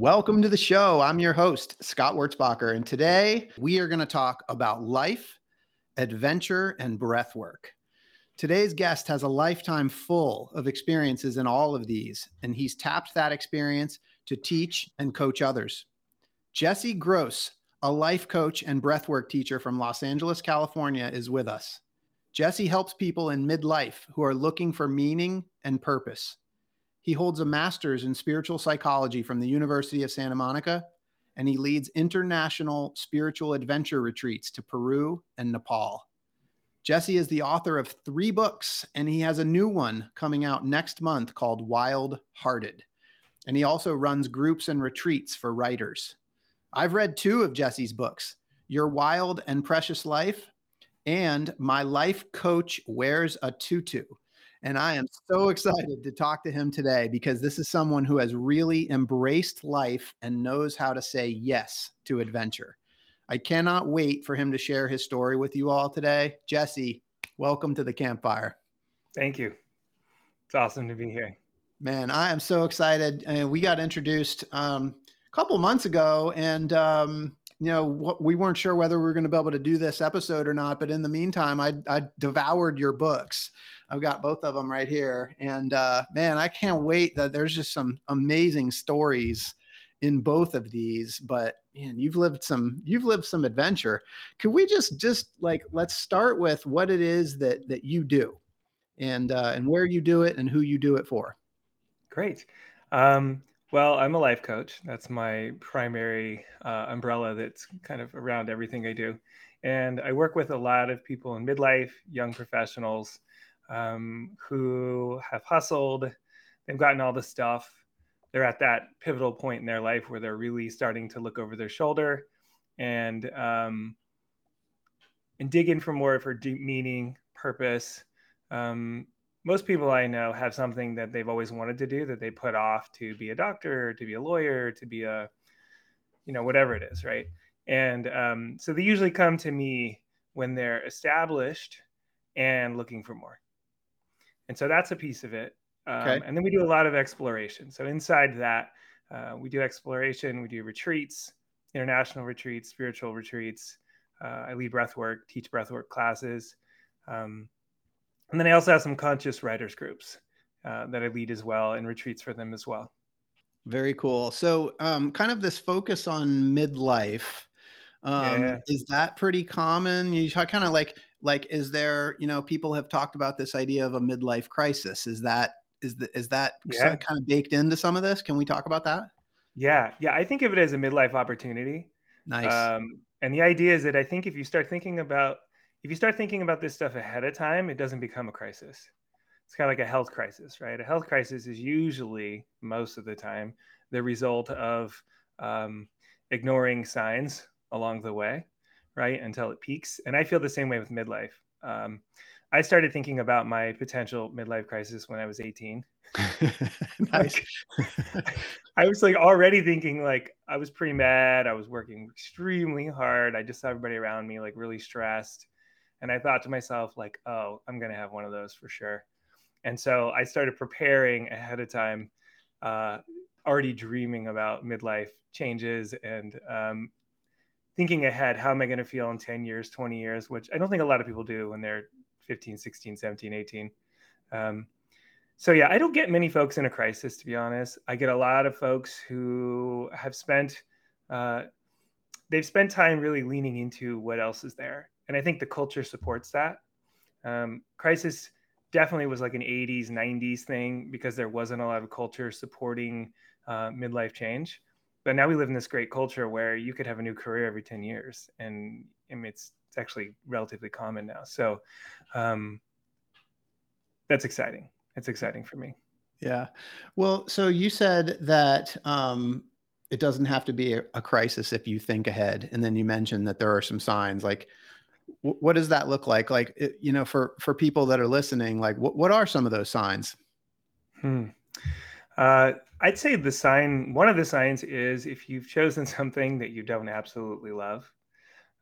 Welcome to the show. I'm your host, Scott Wurzbacher, and today we are going to talk about life, adventure, and breath work. Today's guest has a lifetime full of experiences in all of these, and he's tapped that experience to teach and coach others. Jesse Gros, a life coach and breathwork teacher from Los Angeles, California, is with us. Jesse helps people in midlife who are looking for meaning and purpose. He holds a master's in spiritual psychology from the University of Santa Monica, and he leads international spiritual adventure retreats to Peru and Nepal. Jesse is the author of three books, and he has a new one coming out next month called Wild Hearted. And he also runs groups and retreats for writers. I've read two of Jesse's books Your Wild and Precious Life and My Life Coach Wears a Tutu. And I am so excited to talk to him today because this is someone who has really embraced life and knows how to say yes to adventure. I cannot wait for him to share his story with you all today. Jesse, welcome to the campfire. Thank you. It's awesome to be here. Man, I am so excited. And we got introduced um, a couple months ago, and um, you know, we weren't sure whether we were going to be able to do this episode or not. But in the meantime, I, I devoured your books. I've got both of them right here. And uh, man, I can't wait that there's just some amazing stories in both of these. But man, you've lived some you've lived some adventure. Could we just just like let's start with what it is that that you do and uh, and where you do it and who you do it for? Great. Um, well, I'm a life coach. That's my primary uh, umbrella that's kind of around everything I do. And I work with a lot of people in midlife, young professionals, um, who have hustled, they've gotten all the stuff. They're at that pivotal point in their life where they're really starting to look over their shoulder and um, and dig in for more of her deep meaning, purpose. Um, most people I know have something that they've always wanted to do that they put off to be a doctor, to be a lawyer, to be a, you know, whatever it is, right? And um, so they usually come to me when they're established and looking for more. And so that's a piece of it. Um, okay. And then we do a lot of exploration. So inside that, uh, we do exploration, we do retreats, international retreats, spiritual retreats. Uh, I lead breathwork, teach breathwork classes. Um, and then I also have some conscious writers groups uh, that I lead as well and retreats for them as well. Very cool. So, um, kind of this focus on midlife. Um, yeah. Is that pretty common? You kind of like like is there you know people have talked about this idea of a midlife crisis is that is the, is that yeah. kind of baked into some of this can we talk about that yeah yeah i think of it as a midlife opportunity nice um, and the idea is that i think if you start thinking about if you start thinking about this stuff ahead of time it doesn't become a crisis. It's kind of like a health crisis right? A health crisis is usually most of the time the result of um, ignoring signs along the way right until it peaks. And i feel the same way with midlife. Um, i started thinking about my potential midlife crisis when i was 18 like, i was like already thinking like i was pretty mad. I was working extremely hard. I just saw everybody around me like really stressed and i thought to myself like oh i'm gonna have one of those for sure. And so i started preparing ahead of time uh, already dreaming about midlife changes and um, thinking ahead how am i going to feel in 10 years 20 years which i don't think a lot of people do when they're 15 16 17 18 um, so yeah i don't get many folks in a crisis to be honest. I get a lot of folks who have spent uh, they've spent time really leaning into what else is there and i think the culture supports that. Um, crisis definitely was like an 80s 90s thing because there wasn't a lot of culture supporting uh, midlife change. But now we live in this great culture where you could have a new career every 10 years and, and it's, it's actually relatively common now. So um, that's exciting. It's exciting for me. Yeah. Well so you said that um, it doesn't have to be a, a crisis if you think ahead. And then you mentioned that there are some signs like what does that look like? Like you know for for people that are listening like what, what are some of those signs? Hmm. uh, i'd say the sign one of the signs is if you've chosen something that you don't absolutely love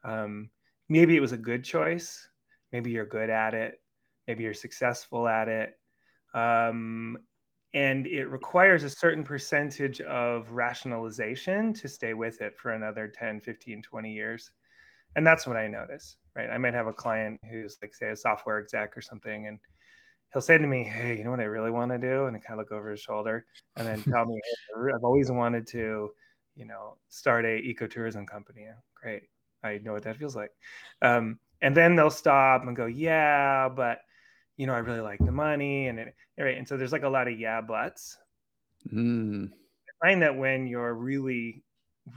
um, maybe it was a good choice maybe you're good at it maybe you're successful at it um, and it requires a certain percentage of rationalization to stay with it for another 10 15 20 years and that's what i notice right i might have a client who's like say a software exec or something and he'll say to me hey you know what i really want to do and I kind of look over his shoulder and then tell me hey, i've always wanted to you know start a ecotourism company great i know what that feels like um, and then they'll stop and go yeah but you know, I really like the money and it, right. And so there's like a lot of yeah buts. Mm. I find that when you're really,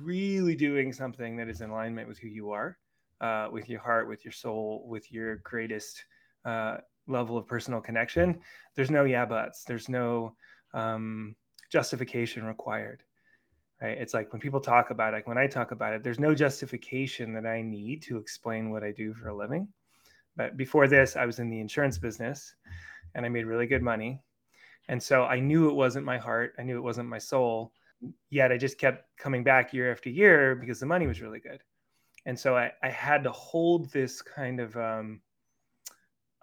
really doing something that is in alignment with who you are, uh, with your heart, with your soul, with your greatest uh, level of personal connection, there's no yeah buts. There's no um, justification required. Right? It's like when people talk about it, like when I talk about it, there's no justification that I need to explain what I do for a living. But before this, I was in the insurance business and I made really good money. And so I knew it wasn't my heart. I knew it wasn't my soul. Yet I just kept coming back year after year because the money was really good. And so I, I had to hold this kind of, um,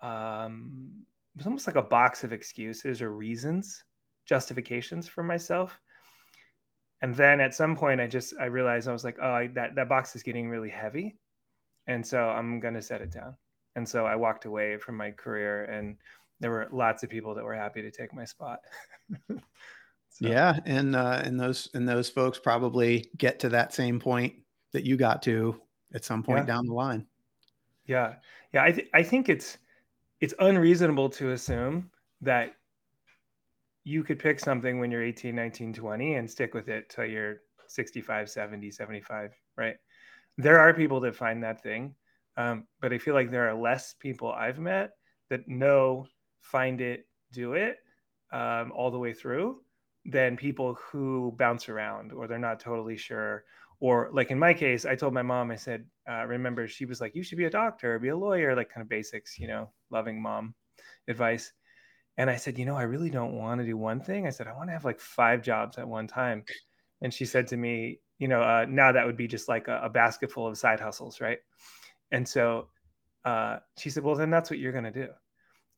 um, it was almost like a box of excuses or reasons, justifications for myself. And then at some point, I just I realized I was like, oh, I, that that box is getting really heavy, and so I'm gonna set it down and so I walked away from my career, and there were lots of people that were happy to take my spot. so. Yeah, and uh, and those and those folks probably get to that same point that you got to at some point yeah. down the line. Yeah, yeah. I th- I think it's it's unreasonable to assume that you could pick something when you're 18 19 20 and stick with it till you're 65 70 75 right there are people that find that thing um, but I feel like there are less people I've met that know, find it, do it um, all the way through than people who bounce around or they're not totally sure. Or like in my case, I told my mom, I said, uh, remember, she was like, you should be a doctor, be a lawyer, like kind of basics, you know, loving mom advice. And I said, you know, I really don't want to do one thing. I said, I want to have like five jobs at one time. And she said to me, you know, uh, now that would be just like a, a basket full of side hustles, right? And so uh, she said, well, then that's what you're going to do.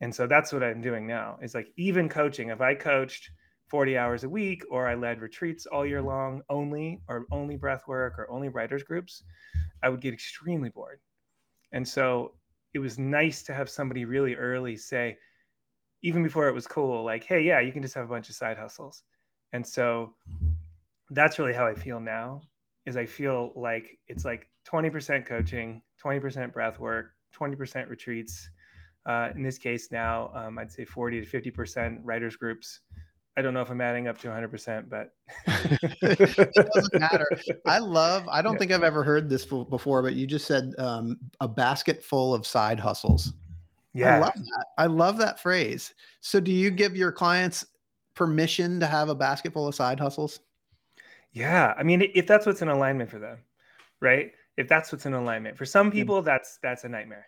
And so that's what I'm doing now is like even coaching. If I coached 40 hours a week or I led retreats all year long only, or only breath work or only writers groups, I would get extremely bored. And so it was nice to have somebody really early say, even before it was cool, like, hey, yeah, you can just have a bunch of side hustles. And so that's really how I feel now is I feel like it's like 20% coaching, 20% breath work, 20% retreats. Uh, in this case, now um, I'd say 40 to 50% writers groups. I don't know if I'm adding up to 100%, but it doesn't matter. I love, I don't yeah. think I've ever heard this before, but you just said um, a basket full of side hustles. Yeah. I love that. I love that phrase. So, do you give your clients permission to have a basket full of side hustles? Yeah. I mean, if that's what's in alignment for them, right? if that's what's in alignment. For some people, that's that's a nightmare,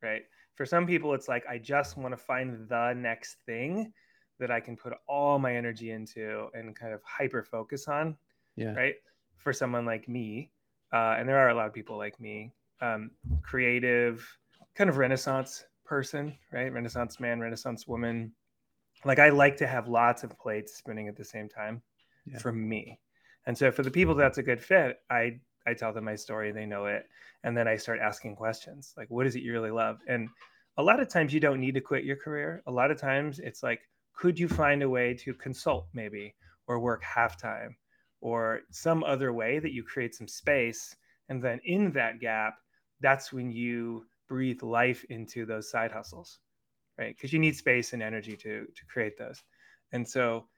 right? For some people, it's like I just want to find the next thing that I can put all my energy into and kind of hyper focus on. Yeah. Right. For someone like me, uh, and there are a lot of people like me, um, creative, kind of Renaissance person, right? Renaissance man, Renaissance woman. Like I like to have lots of plates spinning at the same time yeah. for me. And so for the people that's a good fit, I I tell them my story, they know it, and then I start asking questions like, "What is it you really love?" And a lot of times you don't need to quit your career. A lot of times it's like, could you find a way to consult maybe, or work half time, or some other way that you create some space, and then in that gap, that's when you breathe life into those side hustles, right? Because you need space and energy to to create those, and so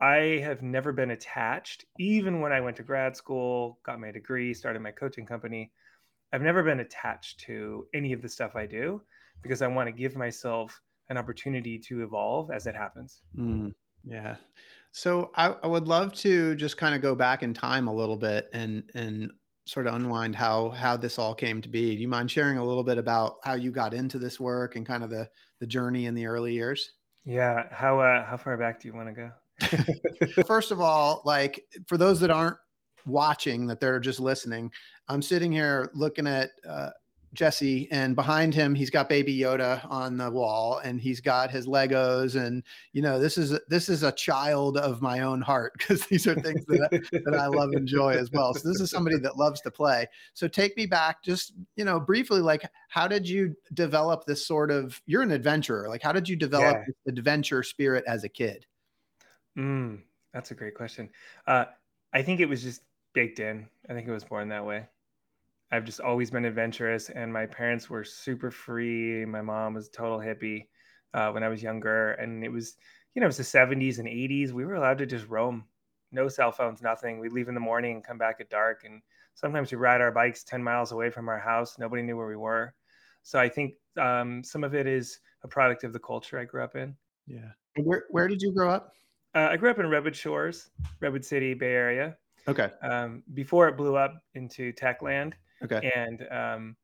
I have never been attached, even when I went to grad school, got my degree, started my coaching company. I've never been attached to any of the stuff I do because I want to give myself an opportunity to evolve as it happens. Mm, yeah. So I, I would love to just kind of go back in time a little bit and and sort of unwind how how this all came to be. Do you mind sharing a little bit about how you got into this work and kind of the the journey in the early years? Yeah. How uh, how far back do you want to go? First of all, like for those that aren't watching, that they're just listening, I'm sitting here looking at uh, Jesse, and behind him he's got Baby Yoda on the wall, and he's got his Legos, and you know this is this is a child of my own heart because these are things that I, that I love and enjoy as well. So this is somebody that loves to play. So take me back, just you know, briefly, like how did you develop this sort of? You're an adventurer. Like how did you develop yeah. adventure spirit as a kid? Mm, that's a great question. Uh, I think it was just baked in. I think it was born that way. I've just always been adventurous, and my parents were super free. My mom was a total hippie uh, when I was younger, and it was, you know, it was the '70s and '80s. We were allowed to just roam, no cell phones, nothing. We'd leave in the morning and come back at dark, and sometimes we ride our bikes 10 miles away from our house. Nobody knew where we were. So I think um, some of it is a product of the culture I grew up in. Yeah. Where Where did you grow up? Uh, I grew up in Redwood Shores, Redwood City, Bay Area. Okay. Um, before it blew up into Techland Okay. And um,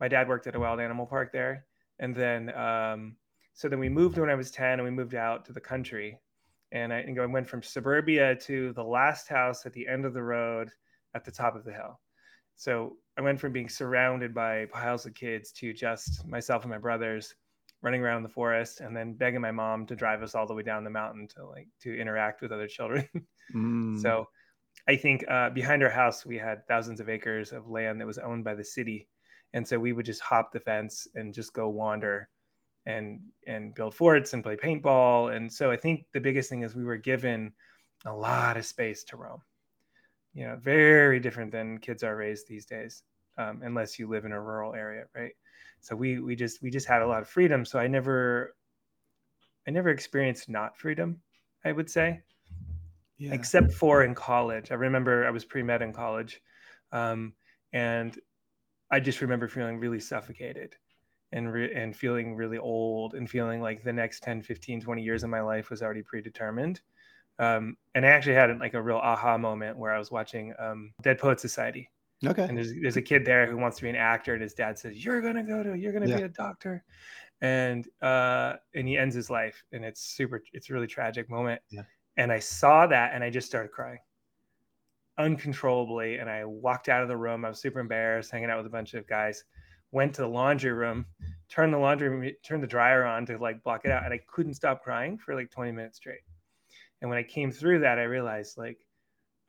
my dad worked at a wild animal park there. And then, um, so then we moved when I was 10 and we moved out to the country. And I, and I went from suburbia to the last house at the end of the road at the top of the hill. So I went from being surrounded by piles of kids to just myself and my brothers running around the forest and then begging my mom to drive us all the way down the mountain to like to interact with other children. mm. So I think uh, behind our house we had thousands of acres of land that was owned by the city, and so we would just hop the fence and just go wander, and and build forts and play paintball. And so I think the biggest thing is we were given a lot of space to roam. You know, very different than kids are raised these days, um, unless you live in a rural area, right? So we we just we just had a lot of freedom. So I never I never experienced not freedom. I would say yeah. except for in college. I remember I was pre med in college, um, and I just remember feeling really suffocated and re- and feeling really old and feeling like the next 10 15 20 years of my life was already predetermined um, and i actually had like a real aha moment where i was watching um, dead poet society okay and there's, there's a kid there who wants to be an actor and his dad says you're gonna go to you're gonna yeah. be a doctor and uh and he ends his life and it's super it's a really tragic moment yeah. And I saw that and I just started crying uncontrollably. And I walked out of the room. I was super embarrassed, hanging out with a bunch of guys. Went to the laundry room, turned the laundry, turned the dryer on to like block it out, and I couldn't stop crying for like 20 minutes straight. And when I came through that, I realized like,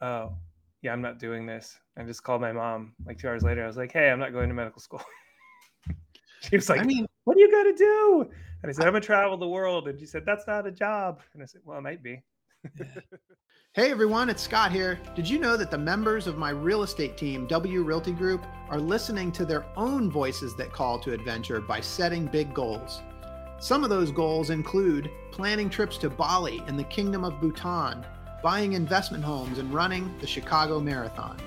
oh, yeah, I'm not doing this. I just called my mom like two hours later. I was like, hey, I'm not going to medical school. she was like, I mean, what do you got to do? And I said, I'm gonna travel the world. And she said, that's not a job. And I said, well, it might be. Hey everyone, it's Scott here. Did you know that the members of my real estate team, W Realty Group, are listening to their own voices that call to adventure by setting big goals? Some of those goals include planning trips to Bali and the Kingdom of Bhutan, buying investment homes, and running the Chicago Marathon.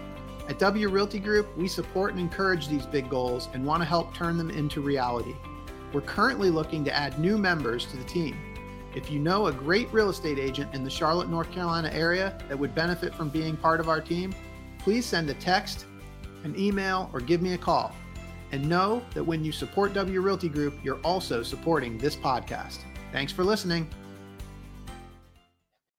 At W Realty Group, we support and encourage these big goals and want to help turn them into reality. We're currently looking to add new members to the team. If you know a great real estate agent in the Charlotte, North Carolina area that would benefit from being part of our team, please send a text, an email, or give me a call. And know that when you support W Realty Group, you're also supporting this podcast. Thanks for listening.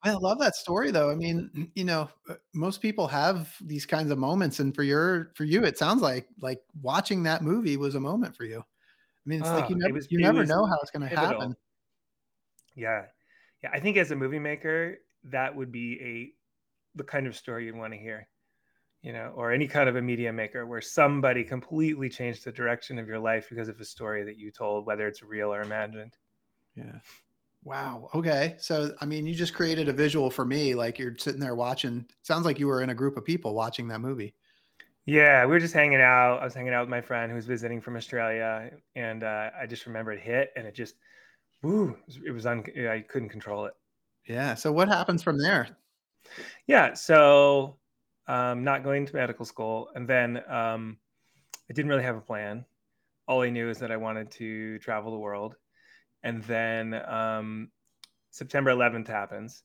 I love that story though. I mean, you know, uh, most people have these kinds of moments and for your for you it sounds like like watching that movie was a moment for you. I mean, it's like you ah, never was, you never know how it's going to happen. Yeah. Yeah. I think as a movie maker, that would be a the kind of story you'd want to hear. You know, or any kind of a media maker where somebody completely changed the direction of your life because of a story that you told, whether it's real or imagined. Yeah. Wow. Okay. So, I mean, you just created a visual for me. Like you're sitting there watching. Sounds like you were in a group of people watching that movie. Yeah, we were just hanging out. I was hanging out with my friend who was visiting from Australia, and uh, I just remember it hit, and it just Ooh, it was un- I couldn't control it. Yeah. So what happens from there? Yeah. So um, not going to medical school, and then um, I didn't really have a plan. All I knew is that I wanted to travel the world, and then um, September 11th happens,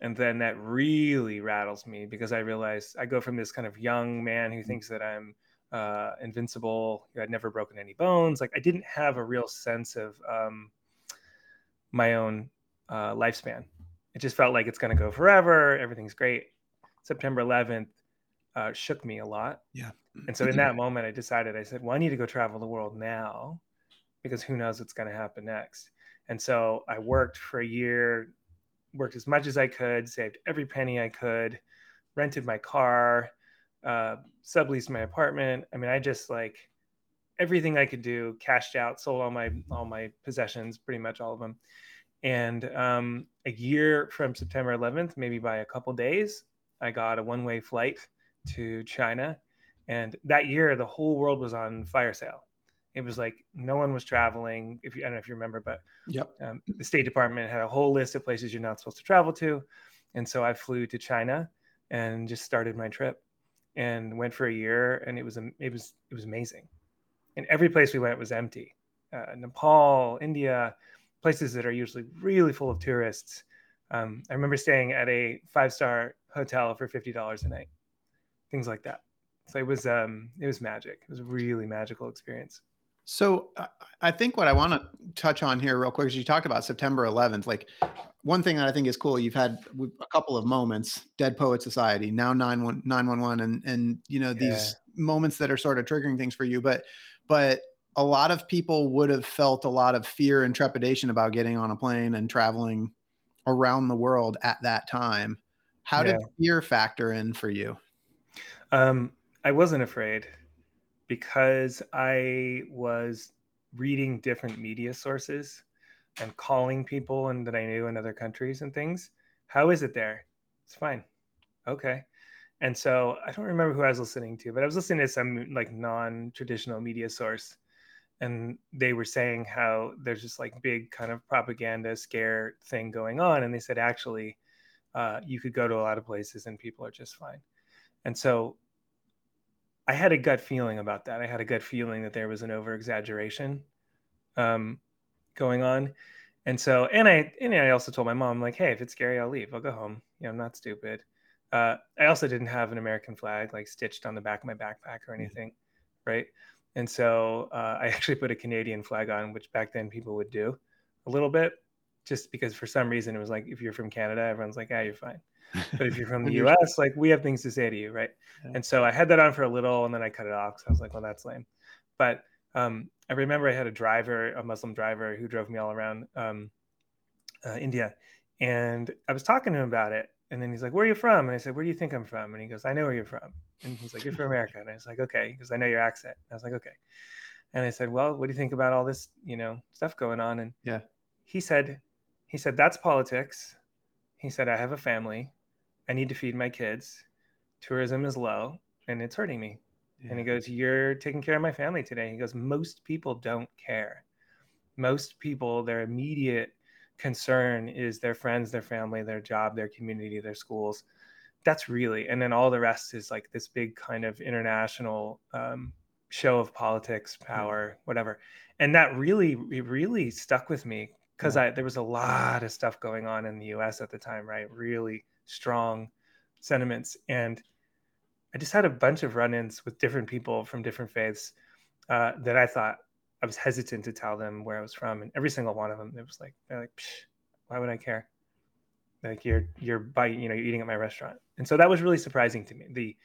And then that really rattles me because I realize I go from this kind of young man who thinks that I'm uh, invincible. I'd never broken any bones. Like I didn't have a real sense of um, my own uh, lifespan. It just felt like it's going to go forever. Everything's great. September 11th uh, shook me a lot. Yeah. And so in that moment, I decided, I said, well, I need to go travel the world now because who knows what's going to happen next. And so I worked for a year, worked as much as I could, saved every penny I could, rented my car, uh, subleased my apartment. I mean, I just like everything I could do, cashed out, sold all my all my possessions, pretty much all of them. And um, a year from September 11th, maybe by a couple days, I got a one way flight to China. And that year, the whole world was on fire sale. It was like no one was traveling. If you, I don't know if you remember, but yep. um, the State Department had a whole list of places you're not supposed to travel to. And so I flew to China and just started my trip and went for a year. And it was, it was, it was amazing. And every place we went was empty. Uh, Nepal, India, places that are usually really full of tourists. Um, I remember staying at a five star hotel for fifty dollars a night, things like that. So it was um, it was magic. It was a really magical experience. So I think what I want to touch on here real quick is you talked about September 11th. Like one thing that I think is cool, you've had a couple of moments, Dead Poet Society, now 911, and and you know these yeah. moments that are sort of triggering things for you. But but a lot of people would have felt a lot of fear and trepidation about getting on a plane and traveling around the world at that time. How yeah. did fear factor in for you? Um, I wasn't afraid because I was reading different media sources and calling people and that I knew in other countries and things. How is it there? It's fine. Okay. And so I don't remember who I was listening to, but I was listening to some like non-traditional media source and they were saying how there's just like big kind of propaganda scare thing going on and they said actually uh, you could go to a lot of places and people are just fine. And so i had a gut feeling about that. I had a gut feeling that there was an over exaggeration um, going on. And so and i and i also told my mom like hey if it's scary i'll leave. I'll go home. You know i'm not stupid uh, i also didn't have an american flag like stitched on the back of my backpack or mm-hmm. anything mm-hmm. right and so uh, I actually put a Canadian flag on, which back then people would do a little bit, just because for some reason it was like if you're from Canada, everyone's like, ah, you're fine. But if you're from the US, like we have things to say to you, right? Yeah. And so I had that on for a little and then I cut it off because I was like, well, that's lame. But um, I remember I had a driver, a Muslim driver, who drove me all around um, uh, India. And I was talking to him about it. And then he's like, Where are you from? And I said, Where do you think I'm from? And he goes, I know where you're from. And he's like, You're from America. And I was like, Okay. Because I know your accent. And I was like, Okay. And I said, Well, what do you think about all this, you know, stuff going on? And yeah, he said, he said, That's politics. He said, I have a family. I need to feed my kids. Tourism is low and it's hurting me. Yeah. And he goes, You're taking care of my family today. He goes, Most people don't care. Most people, their immediate concern is their friends, their family, their job, their community, their schools. That's really, and then all the rest is like this big kind of international um, show of politics, power, whatever. And that really, really stuck with me because. I there was a lot of stuff going on in the U.S. at the time, right? Really strong sentiments, and I just had a bunch of run-ins with different people from different faiths uh, that I thought I was hesitant to tell them where I was from, and every single one of them, it was like, they're like, why would I care? Like you're you're biting, you know, you're eating at my restaurant, and so that was really surprising to me. The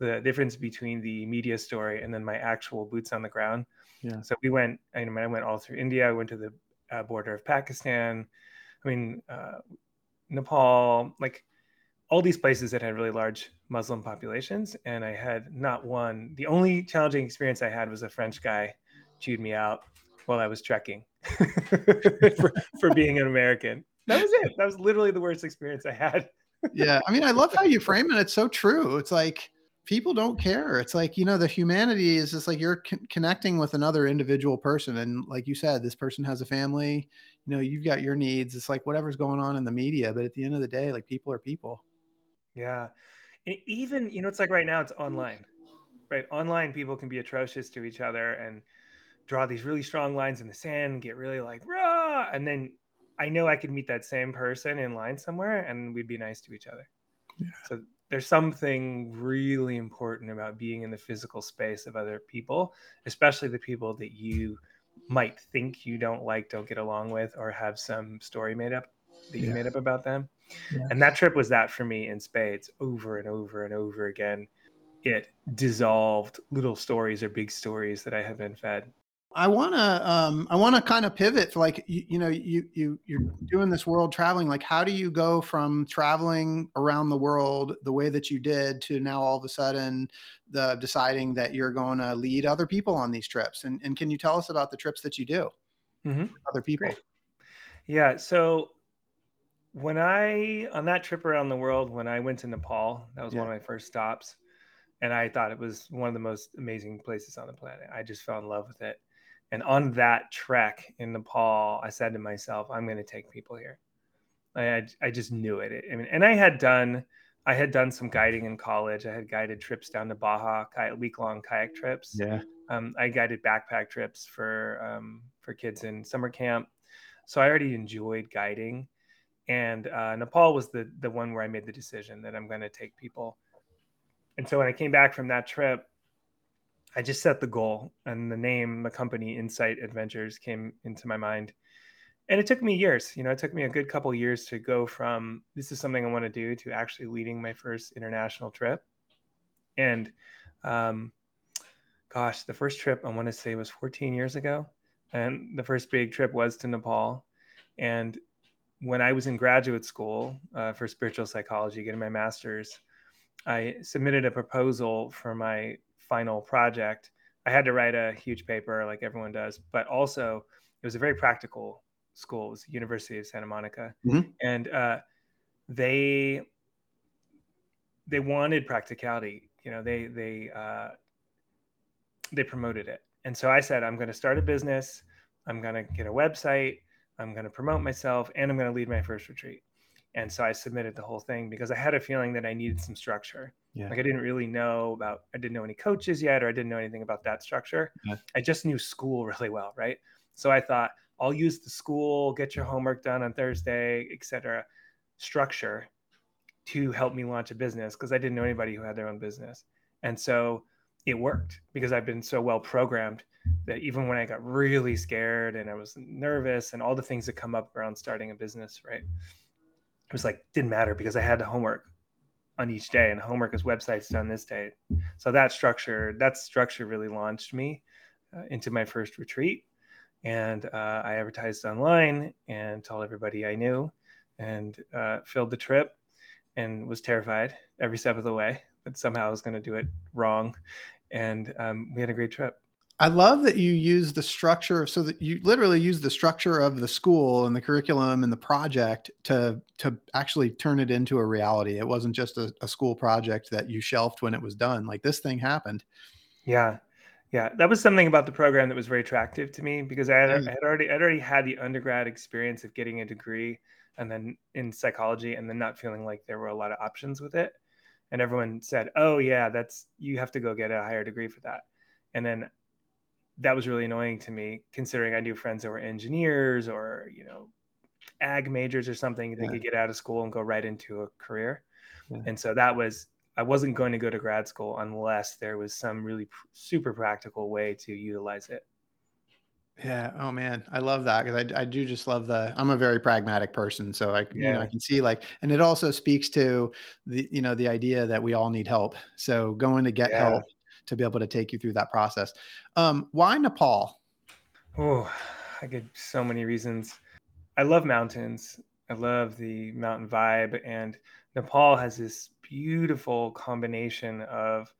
the difference between the media story and then my actual boots on the ground. Yeah. So we went. I mean, I went all through India. I went to the uh, border of Pakistan. I mean, uh, Nepal, like all these places that had really large Muslim populations, and I had not one. The only challenging experience I had was a French guy chewed me out while I was trekking for, for being an American. That was it. That was literally the worst experience I had. yeah. I mean, I love how you frame it. It's so true. It's like people don't care. It's like, you know, the humanity is just like you're con- connecting with another individual person. And like you said, this person has a family, you know, you've got your needs. It's like whatever's going on in the media. But at the end of the day, like people are people. Yeah. And even, you know, it's like right now it's online, right? Online people can be atrocious to each other and draw these really strong lines in the sand, get really like rah, and then I know I could meet that same person in line somewhere and we'd be nice to each other. Yeah. So there's something really important about being in the physical space of other people, especially the people that you might think you don't like, don't get along with, or have some story made up that you yeah. made up about them. Yeah. And that trip was that for me in spades over and over and over again. It dissolved little stories or big stories that I have been fed. I want to um, I want to kind of pivot like you, you, know you you you're doing this world traveling like how do you go from traveling around the world the way that you did to now all of a sudden the deciding that you're going to lead other people on these trips and and can you tell us about the trips that you do mm-hmm. other people Great. yeah so when I on that trip around the world when I went to Nepal that was yeah. one of my first stops and I thought it was one of the most amazing places on the planet I just fell in love with it and on that trek in Nepal, I said to myself, I'm going to take people here. I, I just knew it. I mean, and I had done, I had done some guiding in college. I had guided trips down to Baja, week long kayak trips. Yeah. Um, I guided backpack trips for um, for kids in summer camp. So I already enjoyed guiding, and uh, Nepal was the the one where I made the decision that I'm going to take people. And so when I came back from that trip, I just set the goal, and the name, the company, Insight Adventures, came into my mind. And it took me years. You know, it took me a good couple years to go from this is something I want to do to actually leading my first international trip. And um, gosh, the first trip I want to say was 14 years ago. And the first big trip was to Nepal. And when I was in graduate school uh, for spiritual psychology, getting my master's, I submitted a proposal for my final project, I had to write a huge paper like everyone does, but also it was a very practical school. It was the University of Santa Monica, mm-hmm. and uh, they they wanted practicality. You know, they they uh, they promoted it, and so I said, I'm going to start a business. I'm going to get a website. I'm going to promote myself, and I'm going to lead my first retreat. And so I submitted the whole thing because I had a feeling that I needed some structure. Yeah. Like I didn't really know about, I didn't know any coaches yet, or I didn't know anything about that structure. Yeah. I just knew school really well, right? So I thought I'll use the school, get your homework done on Thursday, etc. structure to help me launch a business because I didn't know anybody who had their own business. And so it worked because I've been so well programmed that even when I got really scared and I was nervous and all the things that come up around starting a business, right? It was like didn't matter because I had the homework on each day and homework is websites done this day. So that structure that structure really launched me uh, into my first retreat. And uh, i advertised online and told everybody i knew and uh, filled the trip and was terrified every step of the way that somehow i was going to do it wrong. And um, we had a great trip I love that you use the structure so that you literally use the structure of the school and the curriculum and the project to to actually turn it into a reality. It wasn't just a, a school project that you shelved when it was done. Like this thing happened. Yeah. Yeah, that was something about the program that was very attractive to me because I had, mm. I had already I'd already had the undergrad experience of getting a degree and then in psychology and then not feeling like there were a lot of options with it. And everyone said, "Oh yeah, that's you have to go get a higher degree for that." And then that was really annoying to me considering I knew friends that were engineers or, you know, ag majors or something. They yeah. could get out of school and go right into a career. Yeah. And so that was, I wasn't going to go to grad school unless there was some really pr- super practical way to utilize it. Yeah. Oh man, I love that because I, I do just love the. I'm a very pragmatic person, so I yeah. you know I can see like, and it also speaks to the you know the idea that we all need help. So going to get yeah. help to be able to take you through that process. Um, why Nepal? Oh, I get so many reasons. I love mountains. I love the mountain vibe, and Nepal has this beautiful combination of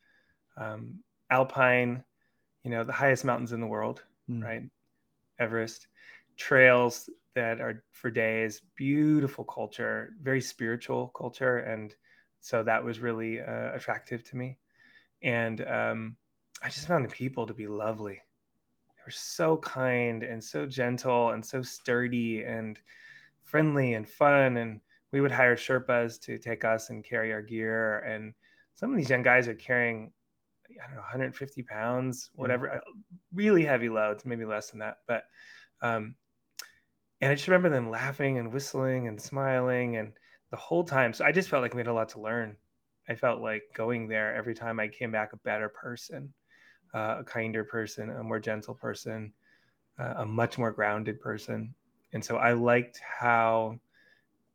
um, alpine, you know, the highest mountains in the world, mm. right? Everest, trails that are for days, beautiful culture, very spiritual culture, and so that was really uh, attractive to me and um, I just found the people to be lovely. They were so kind and so gentle and so sturdy and friendly and fun. And we would hire Sherpas to take us and carry our gear. And some of these young guys are carrying, I don't know, 150 pounds, whatever, yeah. really heavy loads, maybe less than that. But um, and I just remember them laughing and whistling and smiling and the whole time. So I just felt like we had a lot to learn. I felt like going there every time I came back a better person, uh, a kinder person, a more gentle person, uh, a much more grounded person. And so I liked how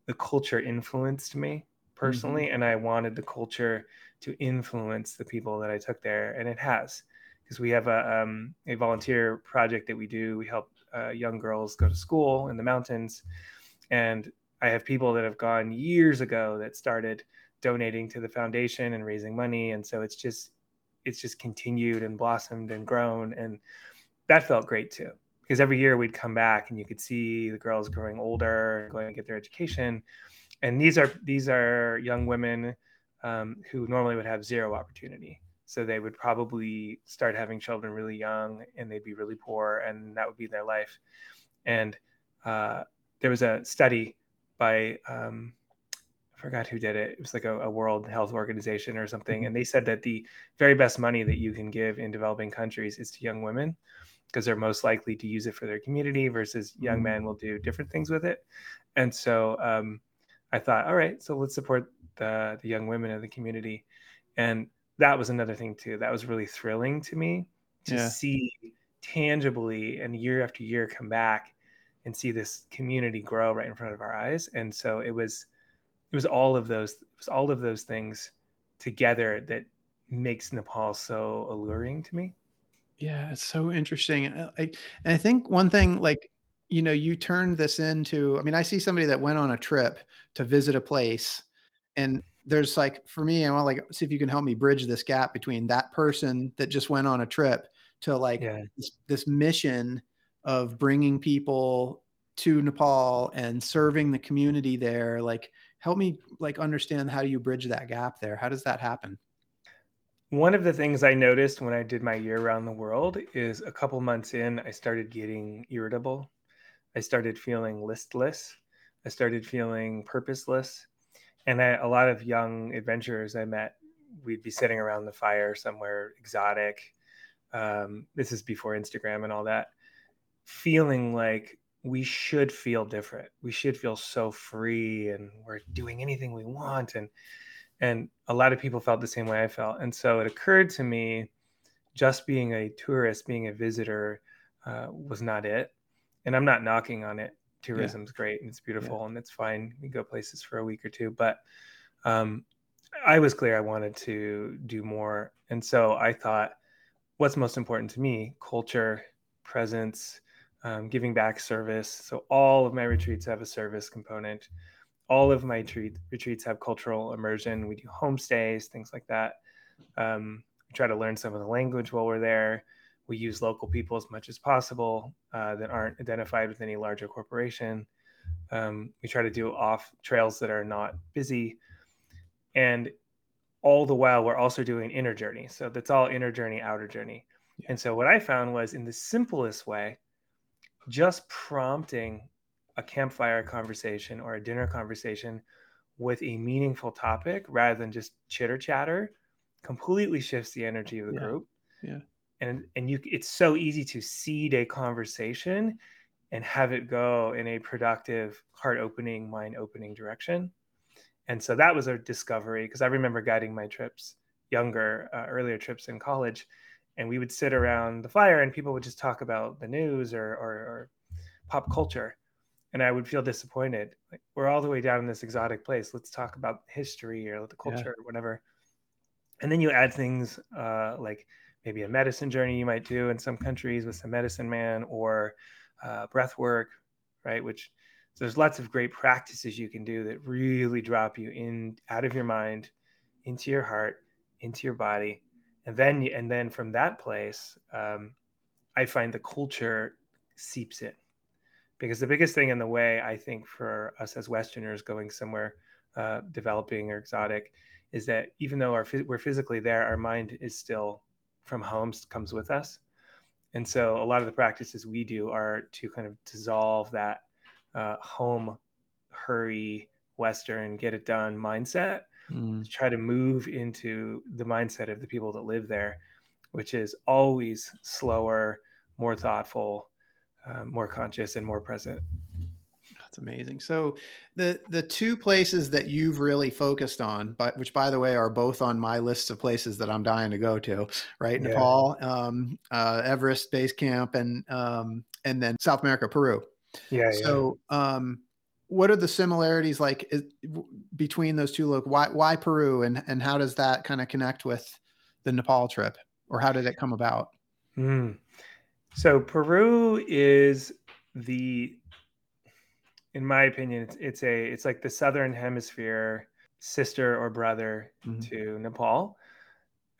the culture influenced me personally, mm-hmm. and I wanted the culture to influence the people that I took there, and it has. Because we have a, um, a volunteer project that we do. We help uh, young girls go to school in the mountains. And I have people that have gone years ago that started donating to the foundation and raising money. And so it's just, it's just continued and blossomed and grown. And that felt great too. Because every year we'd come back and you could see the girls growing older going to get their education. And these are these are young women um, who normally would have zero opportunity. So they would probably start having children really young and they'd be really poor and that would be their life. And uh, there was a study by, um, I forgot who did it. It was like a, a, World Health Organization or something. Mm-hmm. And they said that the very best money that you can give in developing countries is to young women because they're most likely to use it for their community versus young men will do different things with it. And so um, I thought, all right, so let's support the, the young women in the community. And that was another thing too. That was really thrilling to me to yeah. see tangibly and year after year come back and see this community grow right in front of our eyes. And so it was it was all of those it was all of those things together that makes Nepal so alluring to me. Yeah, it's so interesting. And uh, I, and I think one thing like you know, you turned this into I mean, I see somebody that went on a trip to visit a place and there's like for me, I want like see if you can help me bridge this gap between that person that just went on a trip to like yeah. this, this mission of bringing people to Nepal and serving the community there. Like, help me like understand how do you bridge that gap there? How does that happen? One of the things I noticed when I did my year around the world is a couple months in, I started getting irritable. I started feeling listless. I started feeling purposeless and I, a lot of young adventurers I met, we'd be sitting around the fire somewhere exotic. Um, this is before Instagram and all that, feeling like we should feel different. We should feel so free, and we're doing anything we want. And and a lot of people felt the same way I felt. And so it occurred to me, just being a tourist, being a visitor, uh, was not it. And I'm not knocking on it tourism's yeah. great and it's beautiful yeah. and it's fine. We go places for a week or two, but um, I was clear I wanted to do more, and so I thought, what's most important to me? Culture, presence, um, giving back service. So all of my retreats have a service component. All of my treat, retreats have cultural immersion. We do homestays, things like that. Um, we try to learn some of the language while we're there we use local people as much as possible uh, that aren't identified with any larger corporation. Um, we try to do off trails that are not busy. And all the while, we're also doing inner journey. So that's all inner journey, outer journey. Yeah. And so what I found was in the simplest way, just prompting a campfire conversation or a dinner conversation with a meaningful topic rather than just chitter chatter completely shifts the energy of the yeah. group. Yeah and and you it's so easy to seed a conversation and have it go in a productive heart opening mind opening direction and so that was a discovery because i remember guiding my trips younger uh, earlier trips in college and we would sit around the fire and people would just talk about the news or, or, or pop culture. And i would feel disappointed. Like we're all the way down in this exotic place. Let's talk about history or the culture yeah. or whatever. And then you add things uh, like maybe a medicine journey you might do in some countries with some medicine man or uh, breath work, right? Which so there's lots of great practices you can do that really drop you in out of your mind into your heart, into your body, and then and then from that place, um, I find the culture seeps in because the biggest thing in the way I think for us as Westerners going somewhere uh, developing or exotic is that even though our, we're physically there, our mind is still from home comes with us. And so a lot of the practices we do are to kind of dissolve that uh, home, hurry, Western, get it done mindset, mm. to try to move into the mindset of the people that live there, which is always slower, more thoughtful, uh, more conscious, and more present. That's amazing. So the the two places that you've really focused on, but which by the way are both on my list of places that I'm dying to go to, right? Yeah. Nepal, um, uh, Everest Base Camp, and um, and then South America, Peru. Yeah. So, yeah. um, what are the similarities like is, between those two? Look, why why Peru, and and how does that kind of connect with the Nepal trip, or how did it come about? Mm. So Peru is the in my opinion, it's, it's a it's like the southern hemisphere sister or brother mm-hmm. to Nepal.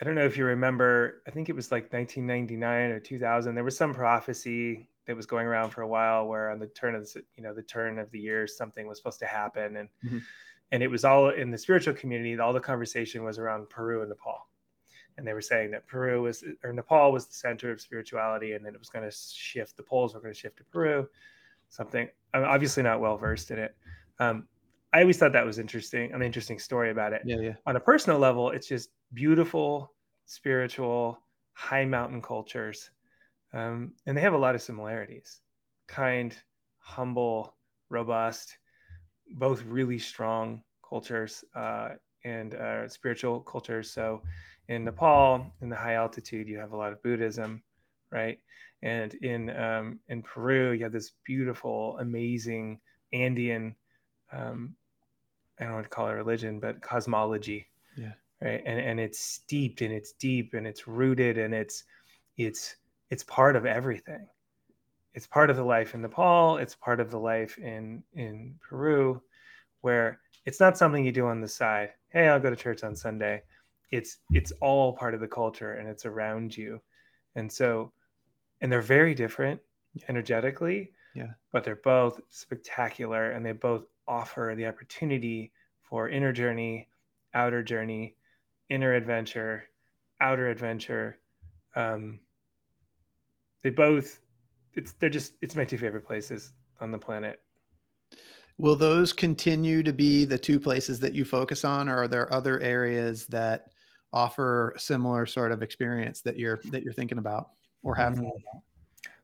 I don't know if you remember. I think it was like 1999 or 2000. There was some prophecy that was going around for a while where on the turn of the you know the turn of the year something was supposed to happen and mm-hmm. and it was all in the spiritual community. All the conversation was around Peru and Nepal, and they were saying that Peru was or Nepal was the center of spirituality, and then it was going to shift. The poles were going to shift to Peru something. I'm obviously not well versed in it. Um, I always thought that was interesting, an interesting story about it. Yeah, yeah. On a personal level, it's just beautiful, spiritual, high mountain cultures, um, and they have a lot of similarities. Kind, humble, robust, both really strong cultures uh, and uh, spiritual cultures. So, in Nepal, in the high altitude, you have a lot of Buddhism, right? And in um, in Peru, you have this beautiful, amazing Andean, um, I don't want to call it religion, but cosmology. Yeah. Right. And and it's steeped and it's deep and it's rooted and it's it's it's part of everything. It's part of the life in Nepal. It's part of the life in in Peru, where it's not something you do on the side. Hey, I'll go to church on Sunday. It's it's all part of the culture and it's around you. And so and they're very different energetically. Yeah. But they're both spectacular and they both offer the opportunity for inner journey, outer journey, inner adventure, outer adventure. Um, they both, it's, they're just, it's my two favorite places on the planet. Will those continue to be the two places that you focus on, or are there other areas that offer similar sort of experience that you're that you're thinking about? or have? Mm-hmm.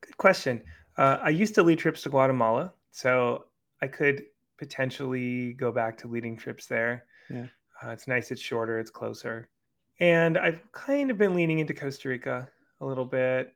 Good question. Uh, I used to lead trips to Guatemala, so I could potentially go back to leading trips there. Yeah. Uh, it's nice, it's shorter, it's closer. And I've kind of been leaning into Costa Rica a little bit,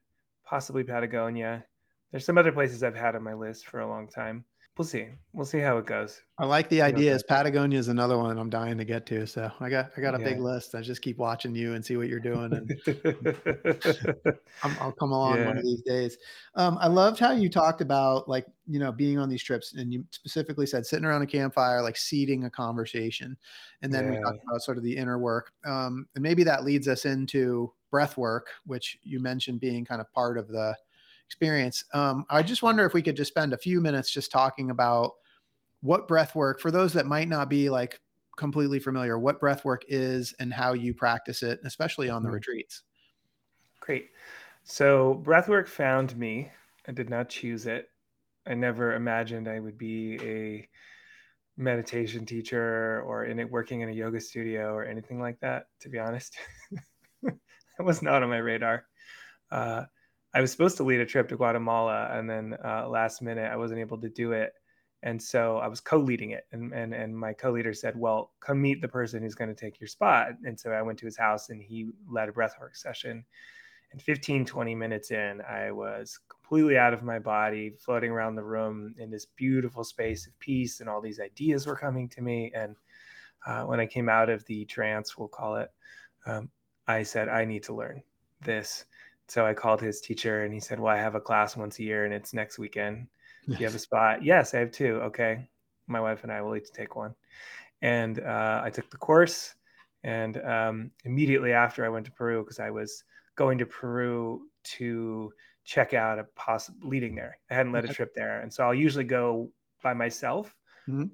possibly Patagonia. There's some other places I've had on my list for a long time we'll see. We'll see how it goes. I like the ideas. Patagonia is another one I'm dying to get to. So I got I got a yeah. big list. I just keep watching you and see what you're doing, and i will come along yeah. one of these days. Um, I loved how you talked about like you know being on these trips, and you specifically said sitting around a campfire, like seeding a conversation, and then yeah. we talked about sort of the inner work, um, and maybe that leads us into breath work, which you mentioned being kind of part of the experience. Um, I just wonder if we could just spend a few minutes just talking about what breath work for those that might not be like completely familiar, what breath work is and how you practice it, especially on the mm-hmm. retreats. Great. So breathwork found me. I did not choose it. I never imagined I would be a meditation teacher or in it working in a yoga studio or anything like that. To be honest, it was not on my radar. Uh, I was supposed to lead a trip to Guatemala, and then uh, last minute I wasn't able to do it, and so I was co-leading it, and and and my co-leader said, "Well, come meet the person who's going to take your spot." And so I went to his house, and he led a breathwork session. And 15, 20 minutes in, I was completely out of my body, floating around the room in this beautiful space of peace, and all these ideas were coming to me. And uh, when I came out of the trance, we'll call it, um, I said, "I need to learn this." so I called his teacher and he said, Well, I have a class once a year and it's next weekend. Do you have a spot? yes, I have two. Okay. My wife and I will each take one. And uh, I took the course. And um, immediately after, I went to Peru because I was going to Peru to check out a possible leading there. I hadn't led a trip there. And so I'll usually go by myself, mm-hmm.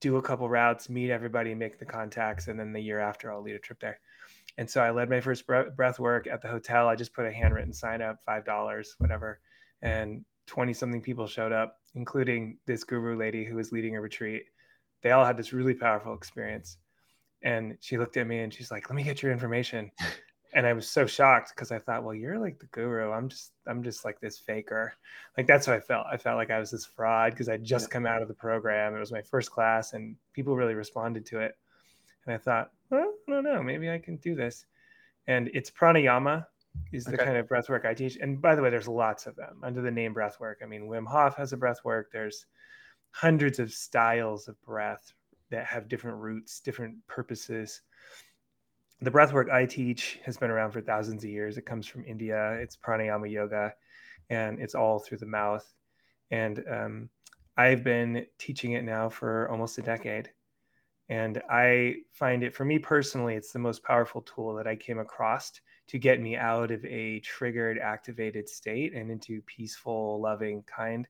do a couple routes, meet everybody, make the contacts. And then the year after, I'll lead a trip there. And so I led my first breath work at the hotel. I just put a handwritten sign up, $5, whatever. And 20 something people showed up, including this guru lady who was leading a retreat. They all had this really powerful experience. And she looked at me and she's like, let me get your information. and I was so shocked because I thought, well, you're like the guru. I'm just, I'm just like this faker. Like that's how I felt. I felt like I was this fraud because I'd just yeah. come out of the program. It was my first class, and people really responded to it. And I thought, well, I don't know, maybe I can do this. And it's pranayama is the okay. kind of breath work I teach. And by the way, there's lots of them under the name breath work. I mean, Wim Hof has a breath work. There's hundreds of styles of breath that have different roots, different purposes the breathwork I teach has been around for thousands of years. It comes from India. It's pranayama yoga, and it's all through the mouth. And um, I've been teaching it now for almost a decade. And I find it, for me personally, it's the most powerful tool that I came across to get me out of a triggered, activated state and into peaceful, loving, kind.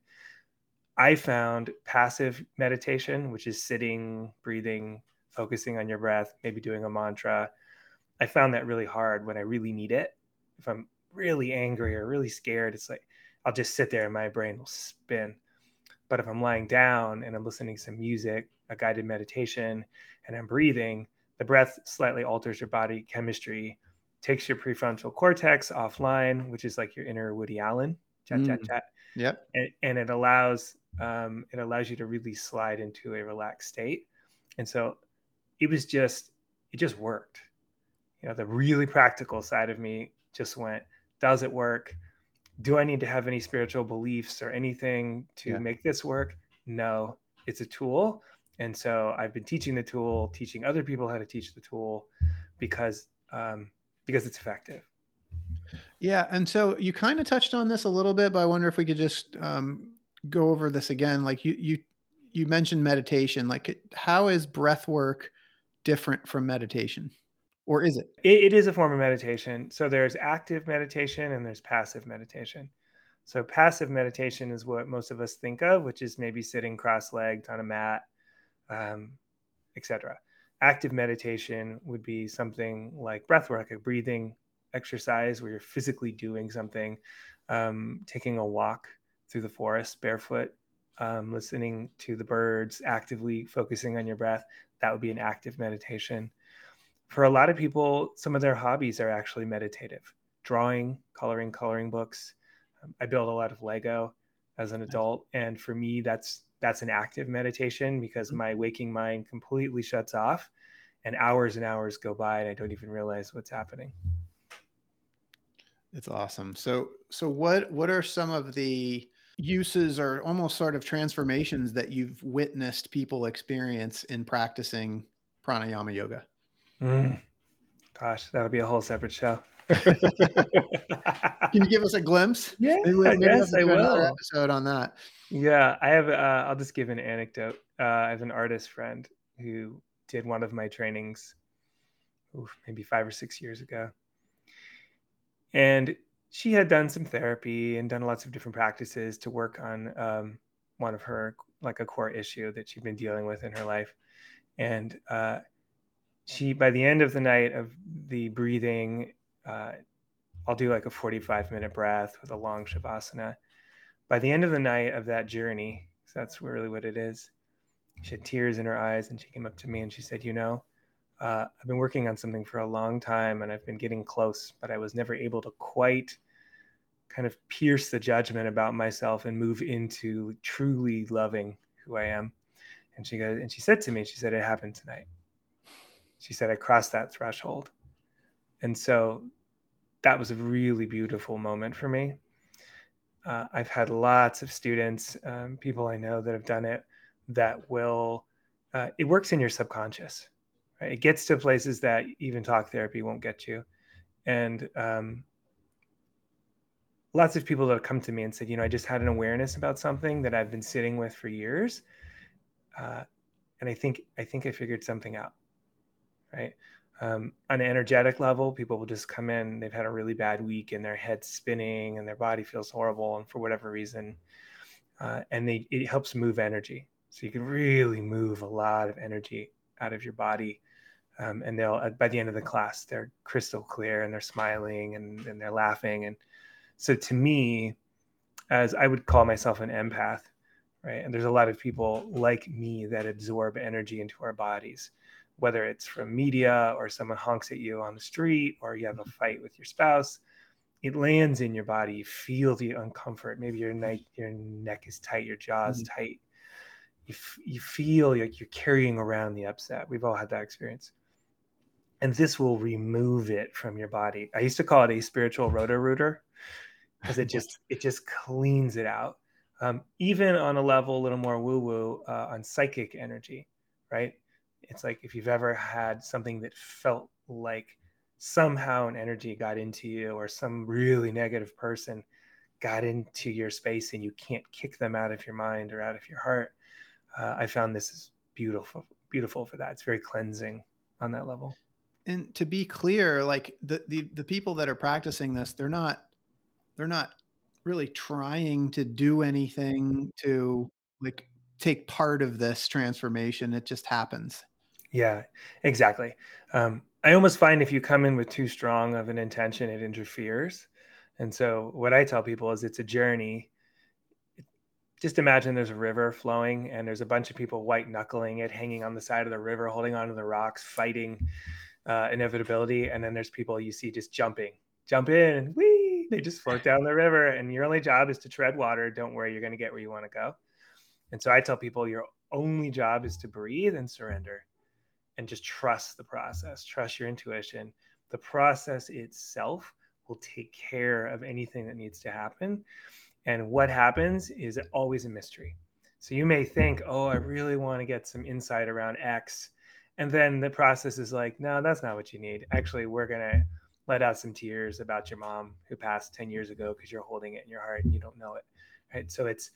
I found passive meditation, which is sitting, breathing, focusing on your breath, maybe doing a mantra, I found that really hard when I really need it. If I'm really angry or really scared, it's like I'll just sit there and my brain will spin. But if I'm lying down and I'm listening to some music, a guided meditation, and I'm breathing, the breath slightly alters your body chemistry, takes your prefrontal cortex offline, which is like your inner Woody Allen, chat, mm. chat, chat. Yep. And, and it allows um, it allows you to really slide into a relaxed state. And so it was just it just worked you know the really practical side of me just went does it work do i need to have any spiritual beliefs or anything to yeah. make this work no it's a tool and so i've been teaching the tool teaching other people how to teach the tool because um, because it's effective yeah and so you kind of touched on this a little bit but i wonder if we could just um, go over this again like you you you mentioned meditation like how is breath work different from meditation or is it? it? It is a form of meditation. So there's active meditation and there's passive meditation. So passive meditation is what most of us think of, which is maybe sitting cross-legged on a mat, um, etc. Active meditation would be something like breath work, a breathing exercise where you're physically doing something, um, taking a walk through the forest barefoot, um, listening to the birds, actively focusing on your breath. That would be an active meditation for a lot of people, some of their hobbies are actually meditative drawing, coloring, coloring books. Um, I build a lot of Lego as an adult. And for me, that's that's an active meditation because mm-hmm. my waking mind completely shuts off and hours and hours go by and I don't even realize what's happening. It's awesome. So so what what are some of the uses or almost sort of transformations that you've witnessed people experience in practicing pranayama yoga? Mm. Gosh, that would be a whole separate show. Can you give us a glimpse? Yeah, maybe, maybe I will. Episode on that. Yeah, I have. Uh, I'll just give an anecdote. Uh, I have an artist friend who did one of my trainings, maybe five or six years ago, and she had done some therapy and done lots of different practices to work on um, one of her like a core issue that she'd been dealing with in her life, and uh, she by the end of the night of the breathing uh, i'll do like a 45 minute breath with a long shavasana by the end of the night of that journey so that's really what it is she had tears in her eyes and she came up to me and she said you know uh, i've been working on something for a long time and i've been getting close but i was never able to quite kind of pierce the judgment about myself and move into truly loving who i am and she goes and she said to me she said it happened tonight she said, I crossed that threshold. And so that was a really beautiful moment for me. Uh, I've had lots of students, um, people I know that have done it, that will, uh, it works in your subconscious. Right? It gets to places that even talk therapy won't get you. And um, lots of people that have come to me and said, you know, I just had an awareness about something that I've been sitting with for years. Uh, and I think, I think I figured something out right? Um, on an energetic level, people will just come in, they've had a really bad week and their head's spinning and their body feels horrible. And for whatever reason, uh, and they, it helps move energy. So you can really move a lot of energy out of your body. Um, and they'll, uh, by the end of the class, they're crystal clear and they're smiling and, and they're laughing. And so to me, as I would call myself an empath, right? And there's a lot of people like me that absorb energy into our bodies whether it's from media or someone honks at you on the street or you have a fight with your spouse it lands in your body. You feel the uncomfort. Maybe your neck your neck is tight your jaw is mm-hmm. tight. You, f- you feel like you're carrying around the upset. We've all had that experience. And this will remove it from your body. I used to call it a spiritual roto rooter because it just it just cleans it out. Um, even on a level a little more woo woo uh, on psychic energy right it's like if you've ever had something that felt like somehow an energy got into you or some really negative person got into your space and you can't kick them out of your mind or out of your heart uh, i found this is beautiful beautiful for that. It's very cleansing on that level. And to be clear like the, the the people that are practicing this they're not they're not really trying to do anything to like take part of this transformation. It just happens yeah exactly. Um, i almost find if you come in with too strong of an intention it interferes. And so what i tell people is it's a journey. Just imagine there's a river flowing and there's a bunch of people white knuckling it hanging on the side of the river holding onto the rocks fighting uh, inevitability. And then there's people you see just jumping jump in wee they just float down the river. And your only job is to tread water. Don't worry you're going to get where you want to go. And so i tell people your only job is to breathe and surrender and just trust the process trust your intuition. The process itself will take care of anything that needs to happen. And what happens is always a mystery. So you may think oh i really want to get some insight around x and then the process is like no that's not what you need. Actually we're going to let out some tears about your mom who passed 10 years ago because you're holding it in your heart and you don't know it right? So it's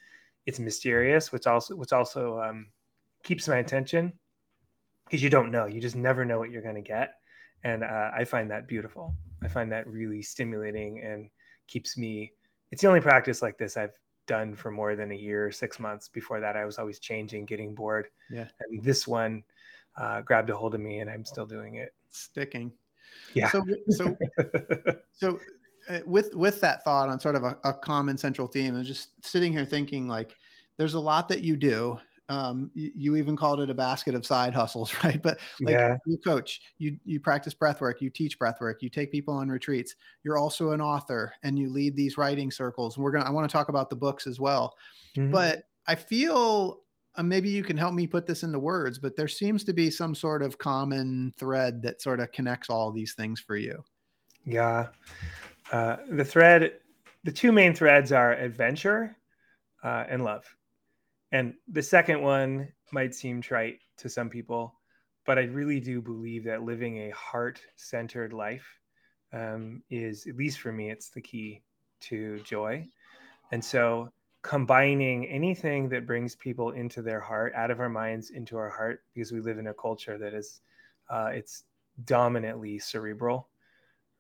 it's mysterious which also which also um, keeps my attention because you don't know you just never know what you're going to get and uh, i find that beautiful i find that really stimulating and keeps me it's the only practice like this i've done for more than a year six months before that i was always changing getting bored yeah and this one uh, grabbed a hold of me and i'm still doing it sticking yeah. So so so uh, with with that thought on sort of a, a common central theme, and just sitting here thinking like, there's a lot that you do. Um, you, you, even called it a basket of side hustles, right? But like yeah. you coach, you you practice breath work, you teach breath work, you take people on retreats. You're also an author, and you lead these writing circles. And we're gonna I want to talk about the books as well. Mm-hmm. But I feel uh, maybe you can help me put this into words, but there seems to be some sort of common thread that sort of connects all these things for you. Yeah. Uh, the thread, the two main threads are adventure uh, and love. And the second one might seem trite to some people, but I really do believe that living a heart centered life um, is, at least for me, it's the key to joy. And so combining anything that brings people into their heart out of our minds into our heart because we live in a culture that is uh, it's dominantly cerebral